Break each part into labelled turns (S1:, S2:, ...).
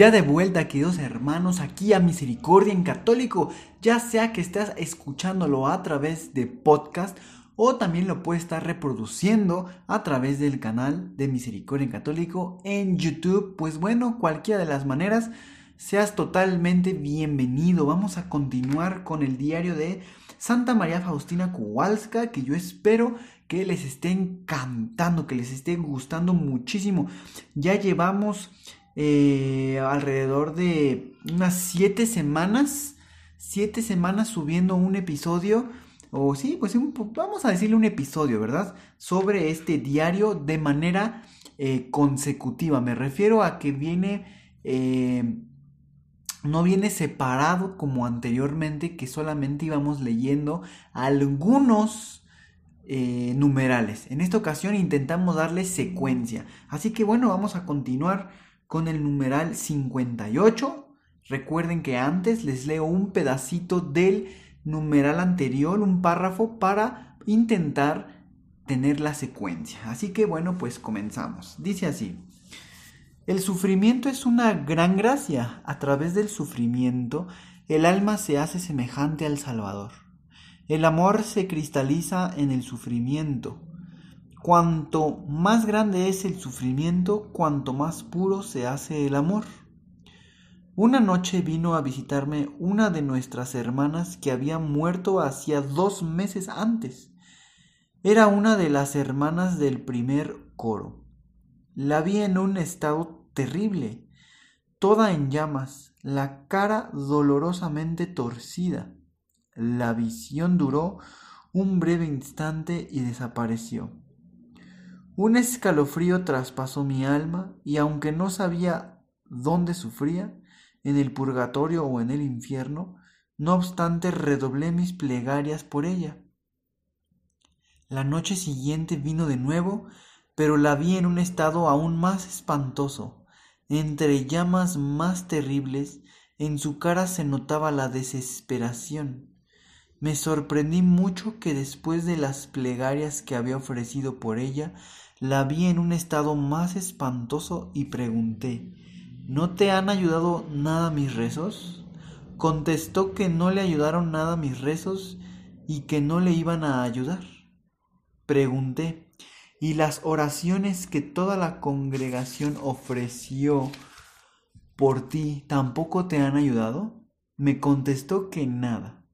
S1: Ya de vuelta, queridos hermanos, aquí a Misericordia en Católico, ya sea que estés escuchándolo a través de podcast o también lo puedes estar reproduciendo a través del canal de Misericordia en Católico en YouTube. Pues bueno, cualquiera de las maneras, seas totalmente bienvenido. Vamos a continuar con el diario de Santa María Faustina Kowalska, que yo espero que les esté encantando, que les esté gustando muchísimo. Ya llevamos eh, alrededor de unas siete semanas, siete semanas subiendo un episodio, o sí, pues vamos a decirle un episodio, ¿verdad? Sobre este diario de manera eh, consecutiva. Me refiero a que viene, eh, no viene separado como anteriormente, que solamente íbamos leyendo algunos numerales. En esta ocasión intentamos darle secuencia. Así que bueno, vamos a continuar con el numeral 58. Recuerden que antes les leo un pedacito del numeral anterior, un párrafo, para intentar tener la secuencia. Así que bueno, pues comenzamos. Dice así. El sufrimiento es una gran gracia. A través del sufrimiento, el alma se hace semejante al Salvador. El amor se cristaliza en el sufrimiento. Cuanto más grande es el sufrimiento, cuanto más puro se hace el amor. Una noche vino a visitarme una de nuestras hermanas que había muerto hacía dos meses antes. Era una de las hermanas del primer coro. La vi en un estado terrible, toda en llamas, la cara dolorosamente torcida. La visión duró un breve instante y desapareció. Un escalofrío traspasó mi alma y aunque no sabía dónde sufría, en el purgatorio o en el infierno, no obstante redoblé mis plegarias por ella. La noche siguiente vino de nuevo, pero la vi en un estado aún más espantoso. Entre llamas más terribles, en su cara se notaba la desesperación. Me sorprendí mucho que después de las plegarias que había ofrecido por ella, la vi en un estado más espantoso y pregunté ¿No te han ayudado nada mis rezos? Contestó que no le ayudaron nada mis rezos y que no le iban a ayudar. Pregunté ¿Y las oraciones que toda la congregación ofreció por ti tampoco te han ayudado? Me contestó que nada.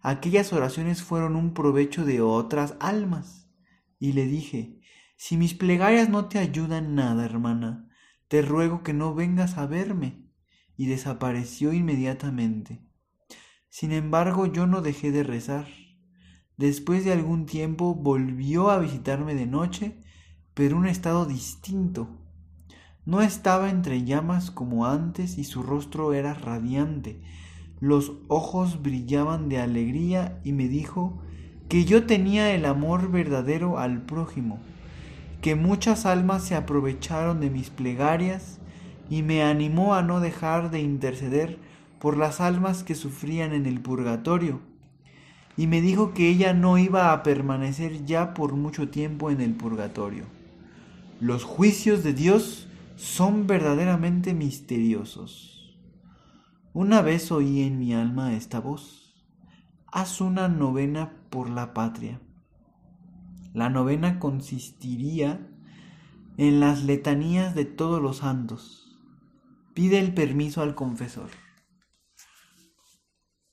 S1: Aquellas oraciones fueron un provecho de otras almas. Y le dije, si mis plegarias no te ayudan nada, hermana, te ruego que no vengas a verme. Y desapareció inmediatamente. Sin embargo, yo no dejé de rezar. Después de algún tiempo volvió a visitarme de noche, pero un estado distinto. No estaba entre llamas como antes y su rostro era radiante. Los ojos brillaban de alegría y me dijo que yo tenía el amor verdadero al prójimo que muchas almas se aprovecharon de mis plegarias y me animó a no dejar de interceder por las almas que sufrían en el purgatorio, y me dijo que ella no iba a permanecer ya por mucho tiempo en el purgatorio. Los juicios de Dios son verdaderamente misteriosos. Una vez oí en mi alma esta voz, haz una novena por la patria. La novena consistiría en las letanías de todos los santos. Pide el permiso al confesor.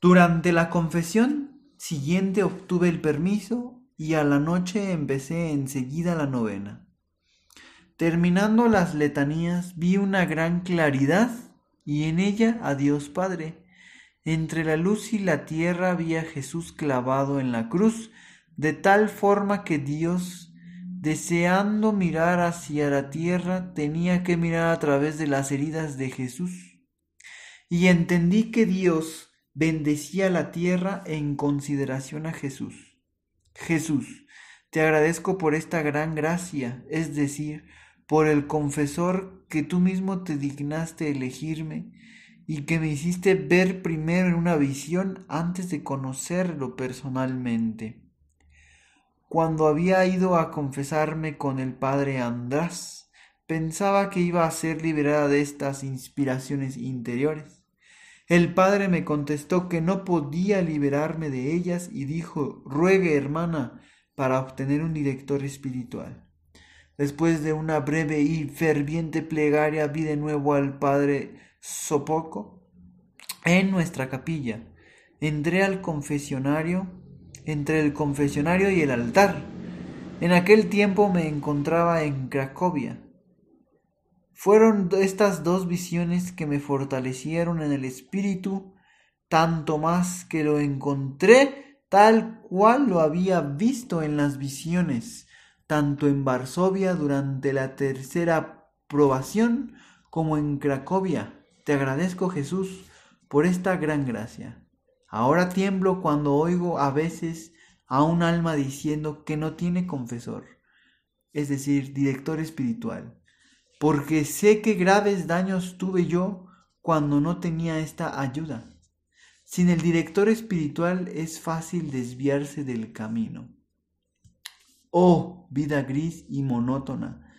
S1: Durante la confesión siguiente obtuve el permiso y a la noche empecé enseguida la novena. Terminando las letanías vi una gran claridad y en ella a Dios Padre. Entre la luz y la tierra vi a Jesús clavado en la cruz de tal forma que Dios Deseando mirar hacia la tierra, tenía que mirar a través de las heridas de Jesús. Y entendí que Dios bendecía la tierra en consideración a Jesús. Jesús, te agradezco por esta gran gracia, es decir, por el confesor que tú mismo te dignaste elegirme y que me hiciste ver primero en una visión antes de conocerlo personalmente. Cuando había ido a confesarme con el padre András, pensaba que iba a ser liberada de estas inspiraciones interiores. El padre me contestó que no podía liberarme de ellas y dijo, ruegue hermana, para obtener un director espiritual. Después de una breve y ferviente plegaria vi de nuevo al padre Sopoco en nuestra capilla. Entré al confesionario, entre el confesionario y el altar. En aquel tiempo me encontraba en Cracovia. Fueron estas dos visiones que me fortalecieron en el espíritu, tanto más que lo encontré tal cual lo había visto en las visiones tanto en Varsovia durante la tercera probación como en Cracovia. Te agradezco Jesús por esta gran gracia. Ahora tiemblo cuando oigo a veces a un alma diciendo que no tiene confesor, es decir, director espiritual, porque sé que graves daños tuve yo cuando no tenía esta ayuda. Sin el director espiritual es fácil desviarse del camino. Oh, vida gris y monótona,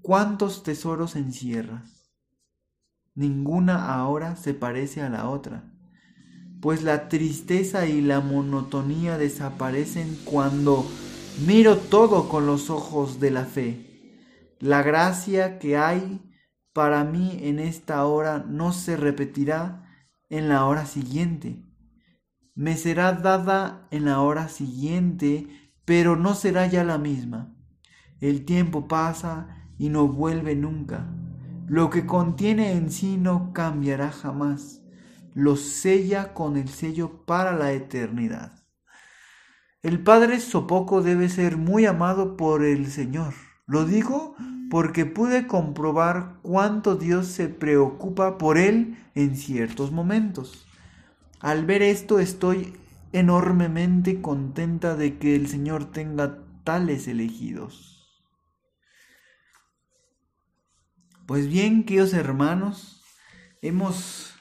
S1: ¿cuántos tesoros encierras? Ninguna ahora se parece a la otra, pues la tristeza y la monotonía desaparecen cuando miro todo con los ojos de la fe. La gracia que hay para mí en esta hora no se repetirá en la hora siguiente. Me será dada en la hora siguiente pero no será ya la misma. El tiempo pasa y no vuelve nunca. Lo que contiene en sí no cambiará jamás. Lo sella con el sello para la eternidad. El Padre Sopoco debe ser muy amado por el Señor. Lo digo porque pude comprobar cuánto Dios se preocupa por él en ciertos momentos. Al ver esto estoy enormemente contenta de que el Señor tenga tales elegidos. Pues bien, queridos hermanos, hemos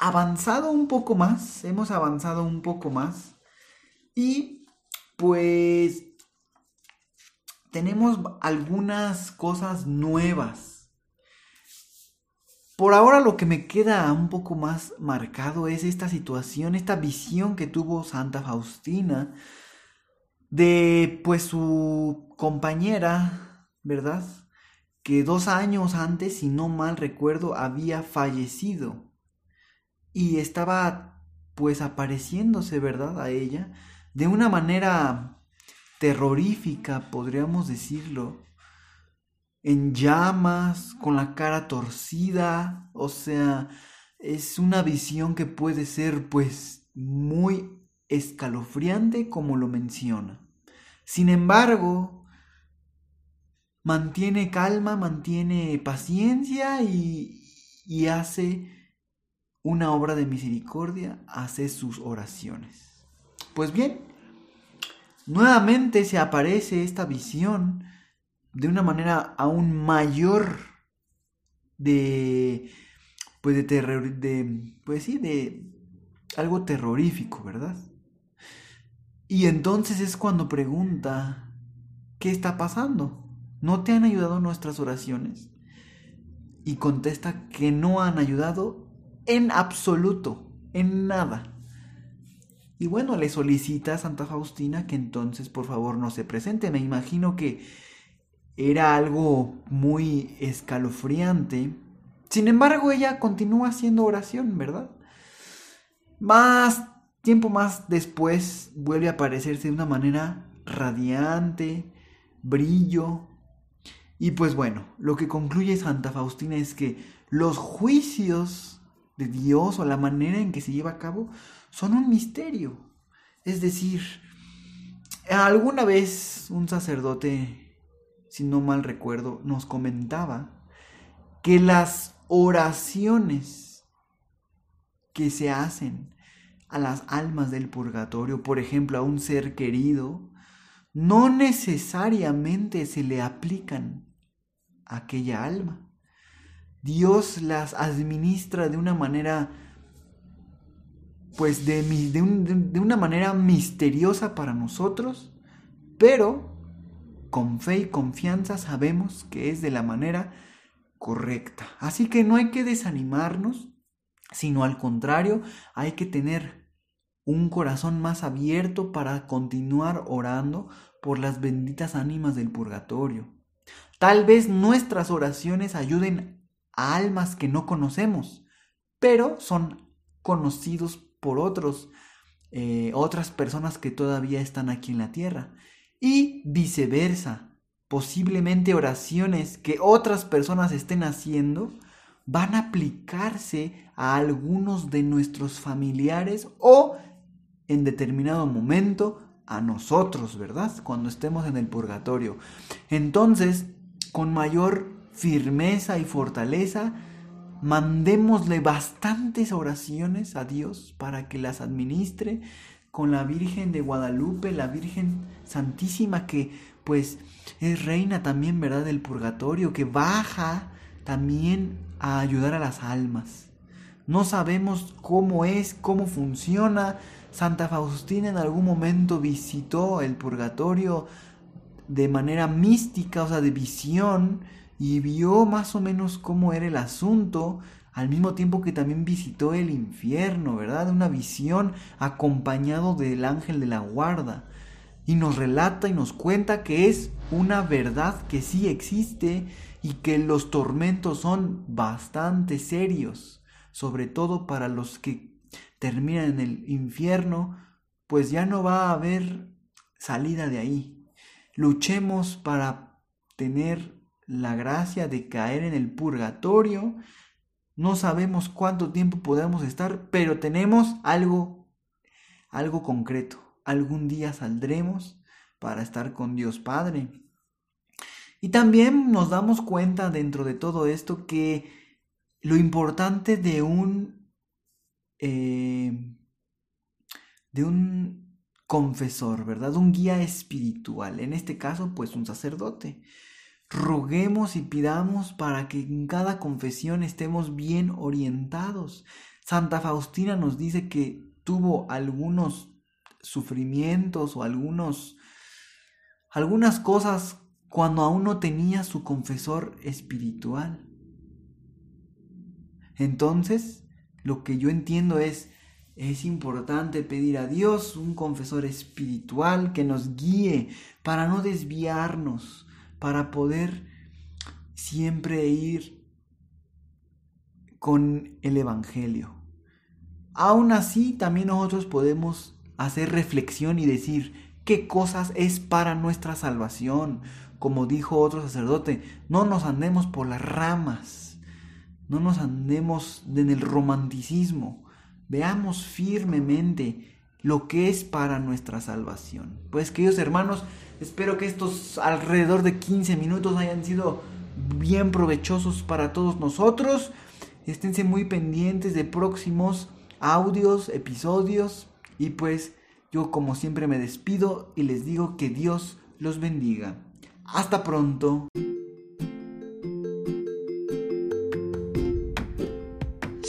S1: avanzado un poco más, hemos avanzado un poco más y pues tenemos algunas cosas nuevas por ahora lo que me queda un poco más marcado es esta situación, esta visión que tuvo Santa Faustina de pues su compañera, ¿verdad? Que dos años antes, si no mal recuerdo, había fallecido y estaba pues apareciéndose, ¿verdad? A ella de una manera terrorífica, podríamos decirlo en llamas, con la cara torcida, o sea, es una visión que puede ser pues muy escalofriante como lo menciona. Sin embargo, mantiene calma, mantiene paciencia y, y hace una obra de misericordia, hace sus oraciones. Pues bien, nuevamente se aparece esta visión de una manera aún mayor de pues de terror de pues sí de algo terrorífico, ¿verdad? Y entonces es cuando pregunta ¿qué está pasando? ¿No te han ayudado nuestras oraciones? Y contesta que no han ayudado en absoluto, en nada. Y bueno, le solicita a Santa Faustina que entonces por favor no se presente. Me imagino que era algo muy escalofriante. Sin embargo, ella continúa haciendo oración, ¿verdad? Más tiempo más después vuelve a aparecerse de una manera radiante, brillo. Y pues bueno, lo que concluye Santa Faustina es que los juicios de Dios o la manera en que se lleva a cabo son un misterio. Es decir, alguna vez un sacerdote, si no mal recuerdo, nos comentaba que las oraciones que se hacen a las almas del purgatorio, por ejemplo, a un ser querido, no necesariamente se le aplican a aquella alma. Dios las administra de una manera, pues de, de, una manera misteriosa para nosotros, pero con fe y confianza sabemos que es de la manera correcta. Así que no hay que desanimarnos, sino al contrario, hay que tener un corazón más abierto para continuar orando por las benditas ánimas del purgatorio. Tal vez nuestras oraciones ayuden a almas que no conocemos, pero son conocidos por otros, eh, otras personas que todavía están aquí en la tierra. Y viceversa, posiblemente oraciones que otras personas estén haciendo van a aplicarse a algunos de nuestros familiares o en determinado momento a nosotros, ¿verdad? Cuando estemos en el purgatorio. Entonces, con mayor firmeza y fortaleza, mandémosle bastantes oraciones a Dios para que las administre con la Virgen de Guadalupe, la Virgen Santísima que pues es reina también, ¿verdad? Del purgatorio, que baja también a ayudar a las almas. No sabemos cómo es, cómo funciona. Santa Faustina en algún momento visitó el purgatorio de manera mística, o sea, de visión, y vio más o menos cómo era el asunto, al mismo tiempo que también visitó el infierno, ¿verdad? Una visión acompañado del ángel de la guarda. Y nos relata y nos cuenta que es una verdad que sí existe y que los tormentos son bastante serios, sobre todo para los que terminan en el infierno, pues ya no va a haber salida de ahí. Luchemos para tener la gracia de caer en el purgatorio. No sabemos cuánto tiempo podemos estar, pero tenemos algo algo concreto. Algún día saldremos para estar con Dios Padre. Y también nos damos cuenta dentro de todo esto que lo importante de un eh, de un confesor, ¿verdad? Un guía espiritual, en este caso pues un sacerdote. Roguemos y pidamos para que en cada confesión estemos bien orientados. Santa Faustina nos dice que tuvo algunos sufrimientos o algunos algunas cosas cuando aún no tenía su confesor espiritual. Entonces, lo que yo entiendo es, es importante pedir a Dios un confesor espiritual que nos guíe para no desviarnos, para poder siempre ir con el Evangelio. Aún así, también nosotros podemos hacer reflexión y decir qué cosas es para nuestra salvación, como dijo otro sacerdote, no nos andemos por las ramas, no nos andemos en el romanticismo, veamos firmemente lo que es para nuestra salvación. Pues queridos hermanos, espero que estos alrededor de 15 minutos hayan sido bien provechosos para todos nosotros. Esténse muy pendientes de próximos audios, episodios y pues yo como siempre me despido y les digo que Dios los bendiga. Hasta pronto.